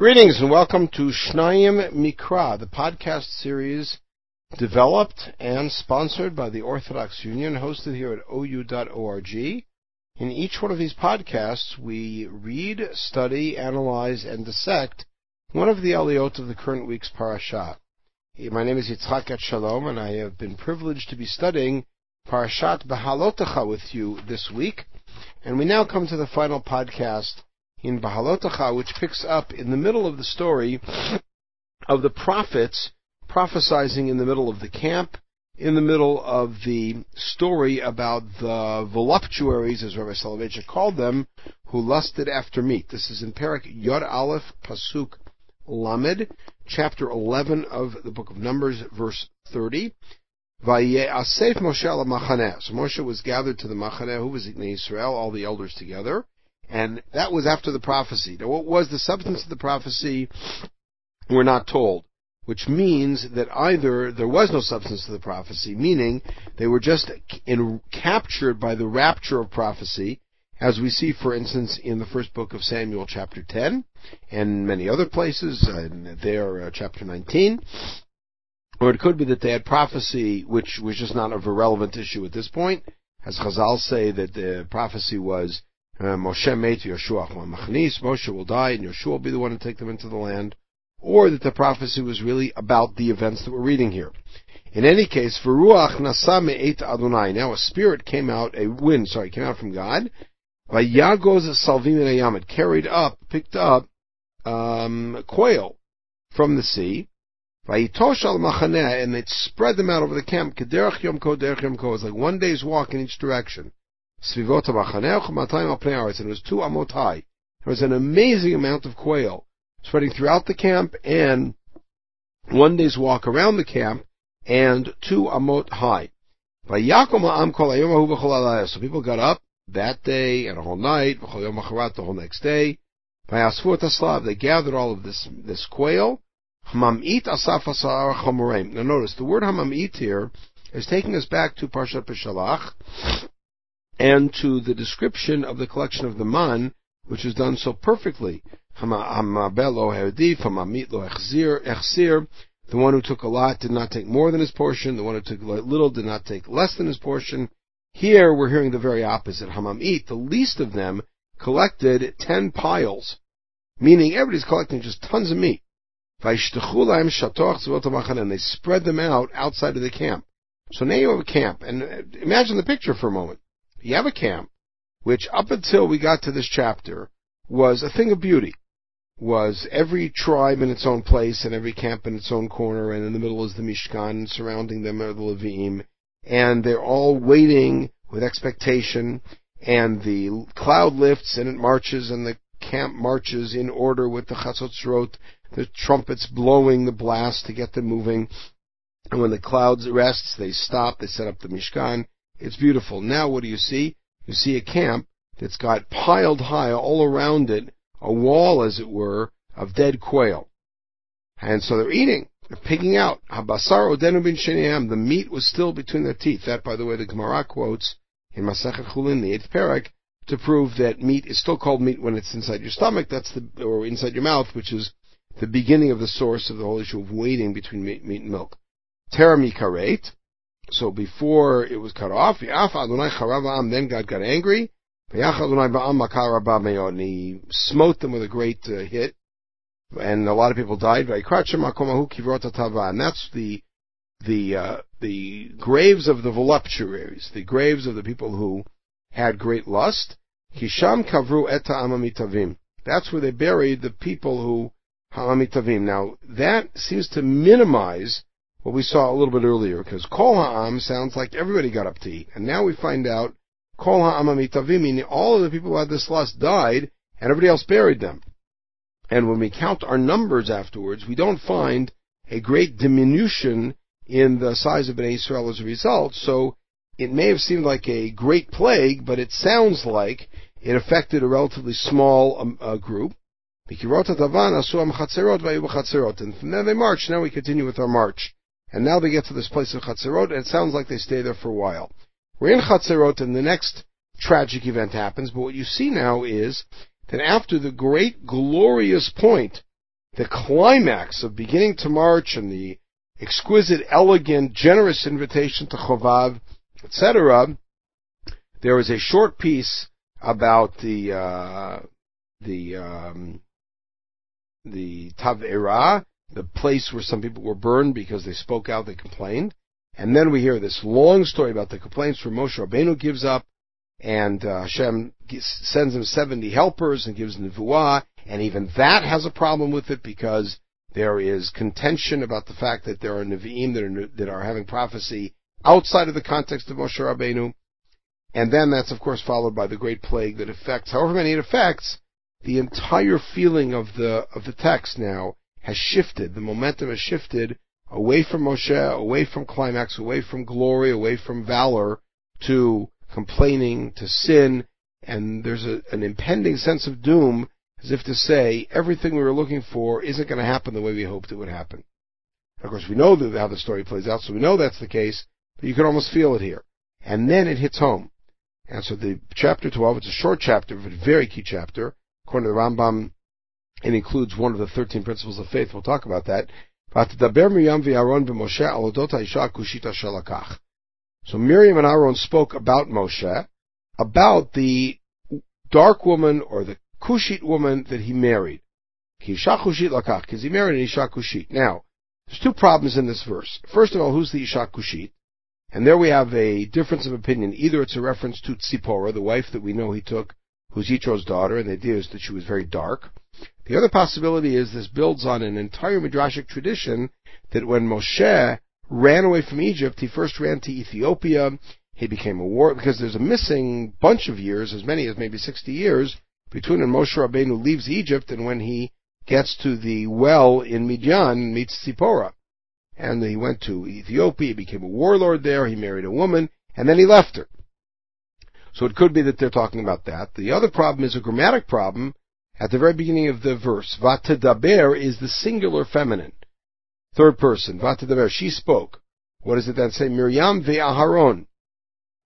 Greetings and welcome to Shnayim Mikra, the podcast series developed and sponsored by the Orthodox Union, hosted here at ou.org. In each one of these podcasts, we read, study, analyze, and dissect one of the aliyot of the current week's parasha. My name is Yitzchak Etshalom, and I have been privileged to be studying Parashat Behalotecha with you this week. And we now come to the final podcast in Behalotecha, which picks up in the middle of the story of the prophets prophesizing in the middle of the camp, in the middle of the story about the voluptuaries, as Rabbi Soloveitchik called them, who lusted after meat. This is in Parak Yod Aleph Pasuk Lamed, chapter 11 of the book of Numbers, verse 30. Vaye'asef Moshe al So Moshe was gathered to the Machaneh, who was in Israel, all the elders together. And that was after the prophecy. Now, what was the substance of the prophecy? We're not told. Which means that either there was no substance to the prophecy, meaning they were just in, captured by the rapture of prophecy, as we see, for instance, in the first book of Samuel, chapter 10, and many other places, and there, uh, chapter 19. Or it could be that they had prophecy, which was just not of a relevant issue at this point, as Chazal say that the prophecy was uh, Moshe made Yeshua Machnis, Moshe will die and Yeshua will be the one to take them into the land, or that the prophecy was really about the events that we're reading here. In any case, Veruach Nasa Me'et Adonai. Now a spirit came out, a wind, sorry, came out from God. Vayagoz Salvim Ayam. It carried up, picked up, um, quail from the sea. Vayitosh al Machaneh, and it spread them out over the camp. Kederach Yom Ko, Yom Ko. It's like one day's walk in each direction. Svivot and it was two amot high. There was an amazing amount of quail spreading throughout the camp and one day's walk around the camp and two amot high. So people got up that day and a whole night, the whole next day. They gathered all of this, this quail. Now notice, the word hamamit here is taking us back to Parshat Beshalach, and to the description of the collection of the man, which is done so perfectly. The one who took a lot did not take more than his portion. The one who took little did not take less than his portion. Here we're hearing the very opposite. Hamamit, the least of them, collected ten piles, meaning everybody's collecting just tons of meat. And they spread them out outside of the camp. So now you have a camp, and uh, imagine the picture for a moment. Camp, which up until we got to this chapter was a thing of beauty. Was every tribe in its own place and every camp in its own corner, and in the middle is the Mishkan, surrounding them are the Levim, and they're all waiting with expectation, and the cloud lifts and it marches, and the camp marches in order with the Chatzotzrot, the trumpets blowing the blast to get them moving, and when the clouds rests, they stop, they set up the Mishkan, it's beautiful. Now what do you see? You see a camp that's got piled high all around it, a wall as it were, of dead quail. And so they're eating. They're picking out. Habasar odenu bin The meat was still between their teeth. That, by the way, the Gemara quotes in Masechet Chulin, the eighth parak, to prove that meat is still called meat when it's inside your stomach. That's the or inside your mouth, which is the beginning of the source of the whole issue of waiting between meat, meat and milk. Teramikaret, so before it was cut off, then God got angry. And he smote them with a great uh, hit. And a lot of people died. And that's the the uh, the graves of the voluptuaries, the graves of the people who had great lust. Kisham kavru eta amamitavim. That's where they buried the people who ha'amitavim. Now that seems to minimize what we saw a little bit earlier, because Kol Ha'am sounds like everybody got up to eat. And now we find out Kol Ha'am Amitavim, meaning all of the people who had this lust died, and everybody else buried them. And when we count our numbers afterwards, we don't find a great diminution in the size of Bnei Israel as a result. So it may have seemed like a great plague, but it sounds like it affected a relatively small um, uh, group. And from there they march. Now we continue with our march. And now they get to this place of Chatzerot, and it sounds like they stay there for a while. We're in Chatzerot, and the next tragic event happens, but what you see now is that after the great glorious point the climax of beginning to march and the exquisite, elegant, generous invitation to Chovav, etc., there is a short piece about the uh, the um, the Tavera, the place where some people were burned because they spoke out, they complained, and then we hear this long story about the complaints where Moshe Rabbeinu gives up, and uh, Hashem sends him 70 helpers and gives Nevuah, and even that has a problem with it because there is contention about the fact that there are Nevi'im that are, that are having prophecy outside of the context of Moshe Rabbeinu. And then that's of course followed by the great plague that affects, however many it affects, the entire feeling of the, of the text now has shifted. The momentum has shifted away from Moshe, away from climax, away from glory, away from valor to complaining, to sin, and there's a, an impending sense of doom as if to say everything we were looking for isn't going to happen the way we hoped it would happen. Of course, we know how the story plays out, so we know that's the case, but you can almost feel it here. And then it hits home. And so the chapter 12, it's a short chapter, but a very key chapter. According to the Rambam, it includes one of the 13 principles of faith. We'll talk about that. So Miriam and Aaron spoke about Moshe, about the dark woman or the Kushite woman that he married. Because he married an Isha. Now, there's two problems in this verse. First of all, who's the Isha Kushite? And there we have a difference of opinion. Either it's a reference to Tzipora, the wife that we know he took, who's Yitro's daughter, and the idea is that she was very dark. The other possibility is this builds on an entire Midrashic tradition that when Moshe ran away from Egypt, he first ran to Ethiopia, he became a war, because there's a missing bunch of years, as many as maybe 60 years, between when Moshe Rabbeinu leaves Egypt and when he gets to the well in Midian and meets Tzipora. And he went to Ethiopia, he became a warlord there, he married a woman, and then he left her. So it could be that they're talking about that. The other problem is a grammatic problem at the very beginning of the verse. Vatadaber is the singular feminine. Third person. Vatadaber, she spoke. What does it then say? Miriam ve'aharon.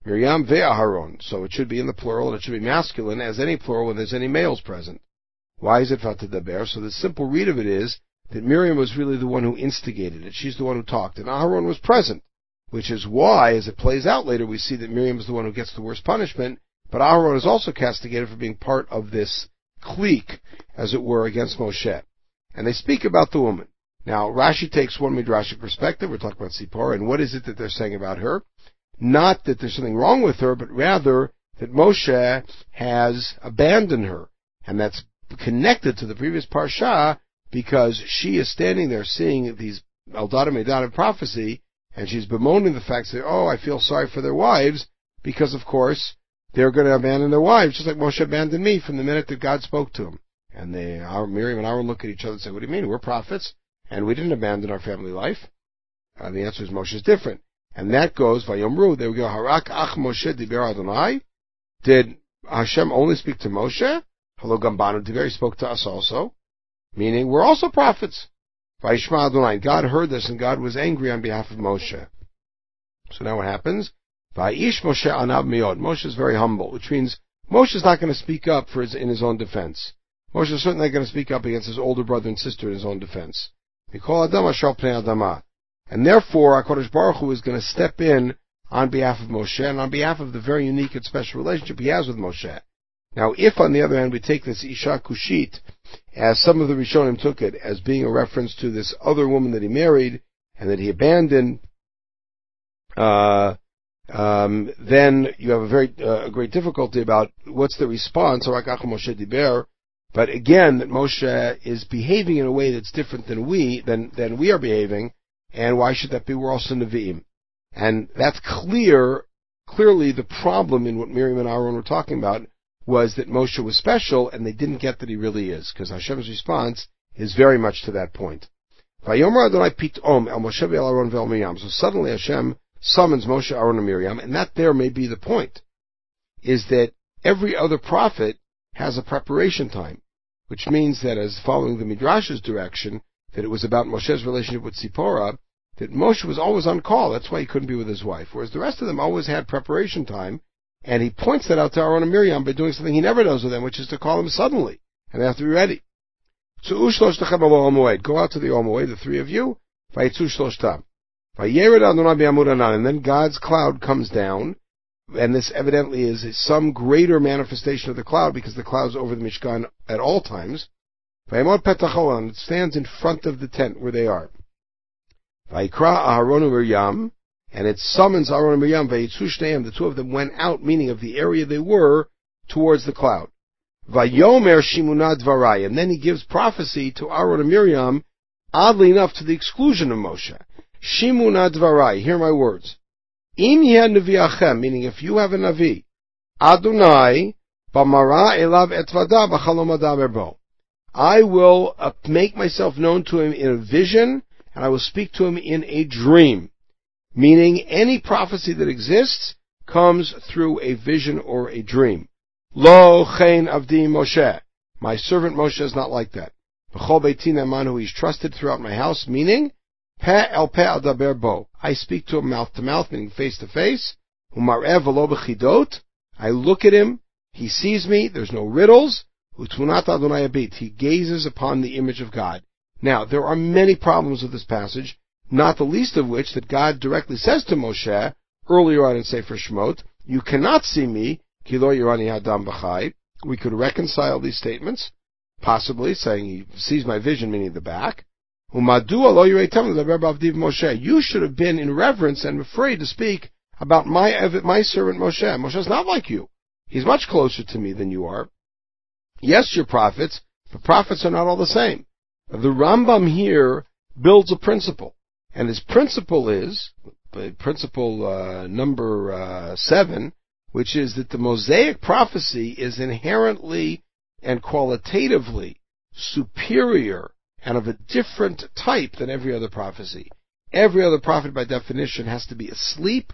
Miriam ve'aharon. So it should be in the plural and it should be masculine as any plural when there's any males present. Why is it vatadaber? So the simple read of it is that Miriam was really the one who instigated it. She's the one who talked. And Aharon was present. Which is why, as it plays out later, we see that Miriam is the one who gets the worst punishment, but Aharon is also castigated for being part of this clique, as it were, against Moshe. And they speak about the woman. Now, Rashi takes one midrashic perspective. We're talking about Sipor, and what is it that they're saying about her? Not that there's something wrong with her, but rather that Moshe has abandoned her. And that's connected to the previous Parsha because she is standing there seeing these Eldad and Medad prophecy, and she's bemoaning the fact that, oh, I feel sorry for their wives, because of course, they're going to abandon their wives, just like Moshe abandoned me from the minute that God spoke to him. And they, our, Miriam and I look at each other and say, what do you mean? We're prophets, and we didn't abandon our family life. Uh, the answer is Moshe is different. And that goes, Vayomru, there we go, Harak ach Moshe diber Adonai. Did Hashem only speak to Moshe? Hello Gambanu Diber, he spoke to us also. Meaning, we're also prophets. Vayishma Adonai. God heard this and God was angry on behalf of Moshe. So now what happens? Vayish Moshe anav miod. Moshe is very humble, which means Moshe is not going to speak up for his, in his own defense. Moshe is certainly not going to speak up against his older brother and sister in his own defense. Adama And therefore, HaKadosh Baruch Hu is going to step in on behalf of Moshe and on behalf of the very unique and special relationship he has with Moshe. Now, if on the other hand we take this Isha Kushit, as some of the Rishonim took it, as being a reference to this other woman that he married and that he abandoned, uh, um, then you have a very uh, a great difficulty about what's the response. But again, that Moshe is behaving in a way that's different than we than than we are behaving, and why should that be? We're also Nevi'im, and that's clear. Clearly, the problem in what Miriam and Aaron were talking about was that Moshe was special, and they didn't get that he really is, because Hashem's response is very much to that point. So suddenly Hashem summons Moshe, Aaron, and Miriam, and that there may be the point, is that every other prophet has a preparation time, which means that as following the Midrash's direction, that it was about Moshe's relationship with Zipporah, that Moshe was always on call. That's why he couldn't be with his wife. Whereas the rest of them always had preparation time, and he points that out to Aaron and Miriam by doing something he never does with them, which is to call them suddenly, and they have to be ready. Go out to the Omoed, the three of you. And then God's cloud comes down, and this evidently is some greater manifestation of the cloud because the cloud's over the Mishkan at all times. It stands in front of the tent where they are. And it summons Aaron and Miriam, the two of them went out, meaning of the area they were, towards the cloud. Vayomer Shimunad Varai, and then he gives prophecy to Aaron and Miriam, oddly enough to the exclusion of Moshe. Shimunad Varai, hear my words. Im Neviachem, meaning if you have a Navi, Adonai, Bamara Elav Etvada B'chalom Adamer I will uh, make myself known to him in a vision, and I will speak to him in a dream. Meaning any prophecy that exists comes through a vision or a dream. Lo chen avdi Moshe. My servant Moshe is not like that. B'chol beitin who he's trusted throughout my house, meaning, pe el pe adaber bo. I speak to him mouth to mouth, meaning face to face. Umarev v'lo. I look at him, he sees me, there's no riddles. Utmunat Adonai abit. He gazes upon the image of God. Now, there are many problems with this passage, not the least of which that God directly says to Moshe, earlier on in Sefer Shemot, you cannot see me, Kilo Yerani Adam B'chai. We could reconcile these statements, possibly saying he sees my vision, meaning the back. You should have been in reverence and afraid to speak about my my servant Moshe. Moshe is not like you. He's much closer to me than you are. Yes, you're prophets, but prophets are not all the same. The Rambam here builds a principle, and his principle is principle uh, number uh, seven which is that the Mosaic prophecy is inherently and qualitatively superior and of a different type than every other prophecy. Every other prophet, by definition, has to be asleep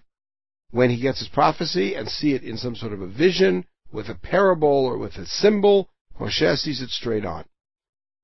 when he gets his prophecy and see it in some sort of a vision, with a parable or with a symbol. Moshe sees it straight on.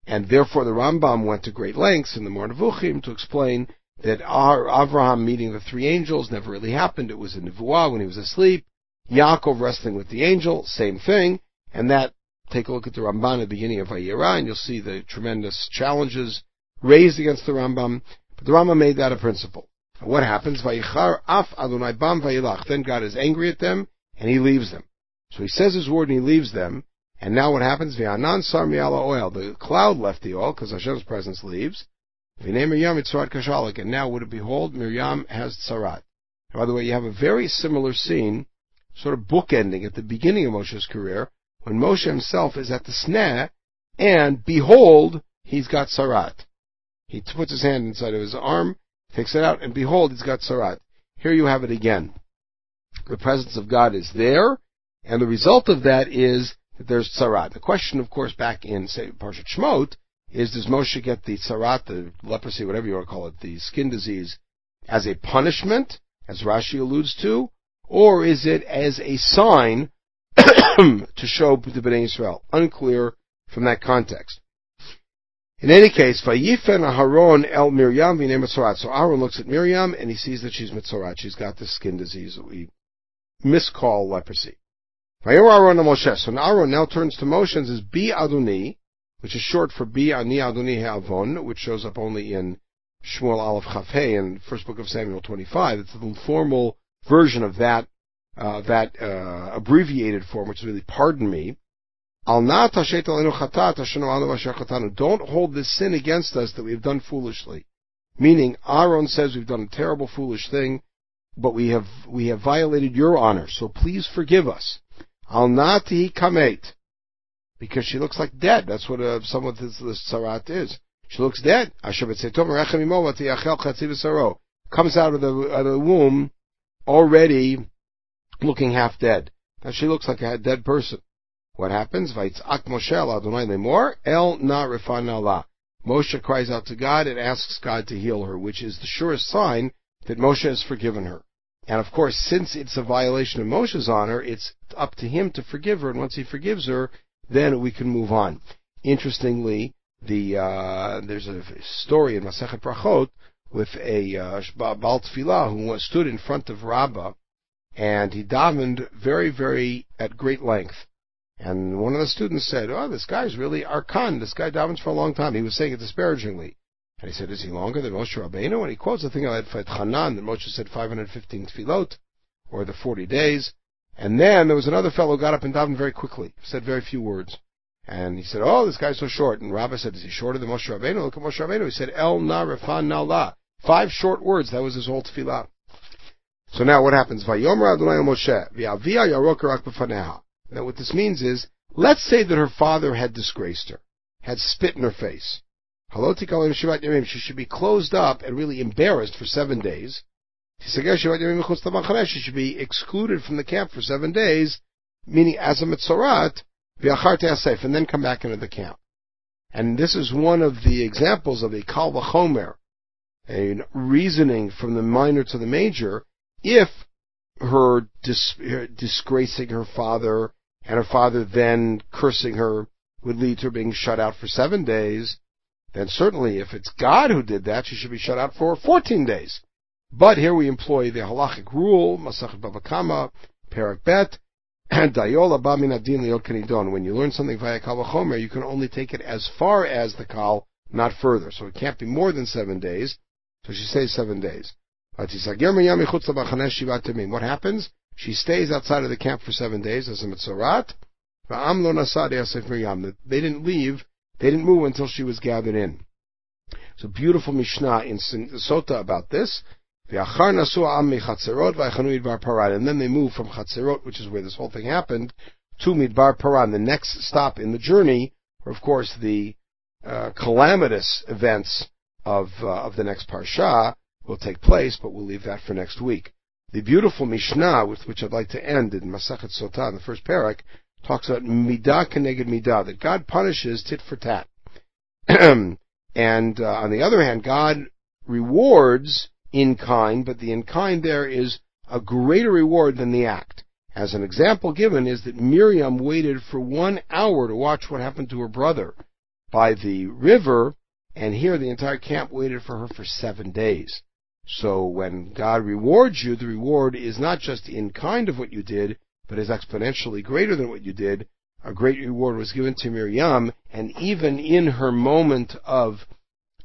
And therefore the Rambam went to great lengths in the Moreh Nevuchim to explain that Avraham meeting the three angels never really happened. It was in Nevuah when he was asleep. Yaakov wrestling with the angel, same thing. And that, take a look at the Ramban at the beginning of Vayera, and you'll see the tremendous challenges raised against the Rambam. But the Rambam made that a principle. And what happens? Vayichar af Adonai bam vayilach. Then God is angry at them, and He leaves them. So He says His word and He leaves them. And now what happens? V'anan sar oil. The cloud left the oil because Hashem's presence leaves. V'nei Miriam itzarat kashalik. And now, would it behold, Miriam has tzarat. By the way, you have a very similar scene sort of bookending at the beginning of Moshe's career, when Moshe himself is at the sneh, and behold, he's got sarat. He puts his hand inside of his arm, takes it out, and behold, he's got sarat. Here you have it again. The presence of God is there, and the result of that is that there's sarat. The question, of course, back in say Parshat Shmot, is does Moshe get the sarat, the leprosy, whatever you want to call it, the skin disease, as a punishment, as Rashi alludes to, or is it as a sign to show the Bnei Israel? Unclear from that context. In any case, Vayifen Aharon El Miriam Mitzorat. So Aaron looks at Miriam and he sees that she's Mitzorat. She's got the skin disease that we miscall leprosy. Vayor Aaron Moshe. So Aaron now turns to Moshe and says, Bi which is short for Bi Ani Adoni which shows up only in Shmuel Aleph Chafhei in first book of Samuel 25. It's the formal version of that uh, that uh, abbreviated form, which is really "Pardon me." Don't hold this sin against us that we have done foolishly. Meaning, Aaron says we've done a terrible, foolish thing, but we have we have violated your honor. So please forgive us. Al nati kamet, because she looks like dead. That's what uh, some of this, this sarat is. She looks dead. Comes out of the, out of the womb already looking half dead. Now she looks like a dead person. What happens? Vaitzak Moshe Adonai Lemor El Na Allah. Moshe cries out to God and asks God to heal her, which is the surest sign that Moshe has forgiven her. And of course, since it's a violation of Moshe's honor, it's up to him to forgive her. And once he forgives her, then we can move on. Interestingly, the uh, there's a story in Masechet Brachot with a uh, Baal Tfilah who stood in front of Rabbah, and he davened very, very at great length. And one of the students said, "Oh, this guy's really arkan. This guy davens for a long time." He was saying it disparagingly. And he said, "Is he longer than Moshe Rabbeinu?" And he quotes the thing about Hanan that Moshe said 515 tefillot, or the 40 days. And then there was another fellow who got up and davened very quickly, said very few words. And he said, "Oh, this guy's so short." And Rabbi said, "Is he shorter than Moshe Rabbeinu?" Look at Moshe Rabbeinu. He said, "El na refan na la." Five short words. That was his whole tefillah. So now what happens? Now what this means is, let's say that her father had disgraced her, had spit in her face. She should be closed up and really embarrassed for seven days. She should be excluded from the camp for seven days, meaning as a mitzorat, and then come back into the camp. And this is one of the examples of a kal vachomer, a reasoning from the minor to the major, if her, dis- disgracing her father and her father then cursing her would lead to her being shut out for seven days, then certainly if it's God who did that, she should be shut out for 14 days. But here we employ the halachic rule, Masachet Bava Kama, Perak Bet, and Dayola Bamin Adin Leot Kanidon. When you learn something via Kal Vachomer, you can only take it as far as the Kal, not further. So it can't be more than seven days. So she says seven days. What happens? She stays outside of the camp for seven days as a mitzorat. They didn't leave. They didn't move until she was gathered in. So beautiful Mishnah in Sota about this. And then they move from Chatzerot, which is where this whole thing happened, to Midbar Paran, the next stop in the journey, where of course the uh, calamitous events of uh, of the next parsha will take place, but we'll leave that for next week. The beautiful Mishnah with which I'd like to end in Masachet Sotah, in the first parak, talks about midah keneged midah, that God punishes tit for tat. and uh, on the other hand, God rewards in kind, but the in kind there is a greater reward than the act. As an example given is that Miriam waited for one hour to watch what happened to her brother by the river, and here the entire camp waited for her for seven days. So when God rewards you, the reward is not just in kind of what you did, but is exponentially greater than what you did. A great reward was given to Miriam, and even in her moment of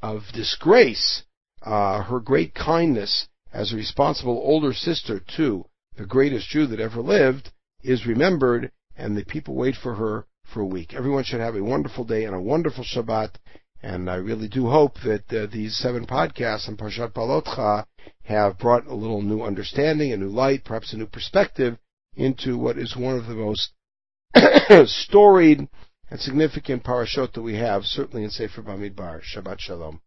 of disgrace, uh, her great kindness as a responsible older sister to the greatest Jew that ever lived is remembered, and the people wait for her for a week. Everyone should have a wonderful day and a wonderful Shabbat, and I really do hope that uh, these seven podcasts on Parshat Balotcha have brought a little new understanding, a new light, perhaps a new perspective into what is one of the most storied and significant parashot that we have, certainly in Sefer Bamidbar. Shabbat Shalom.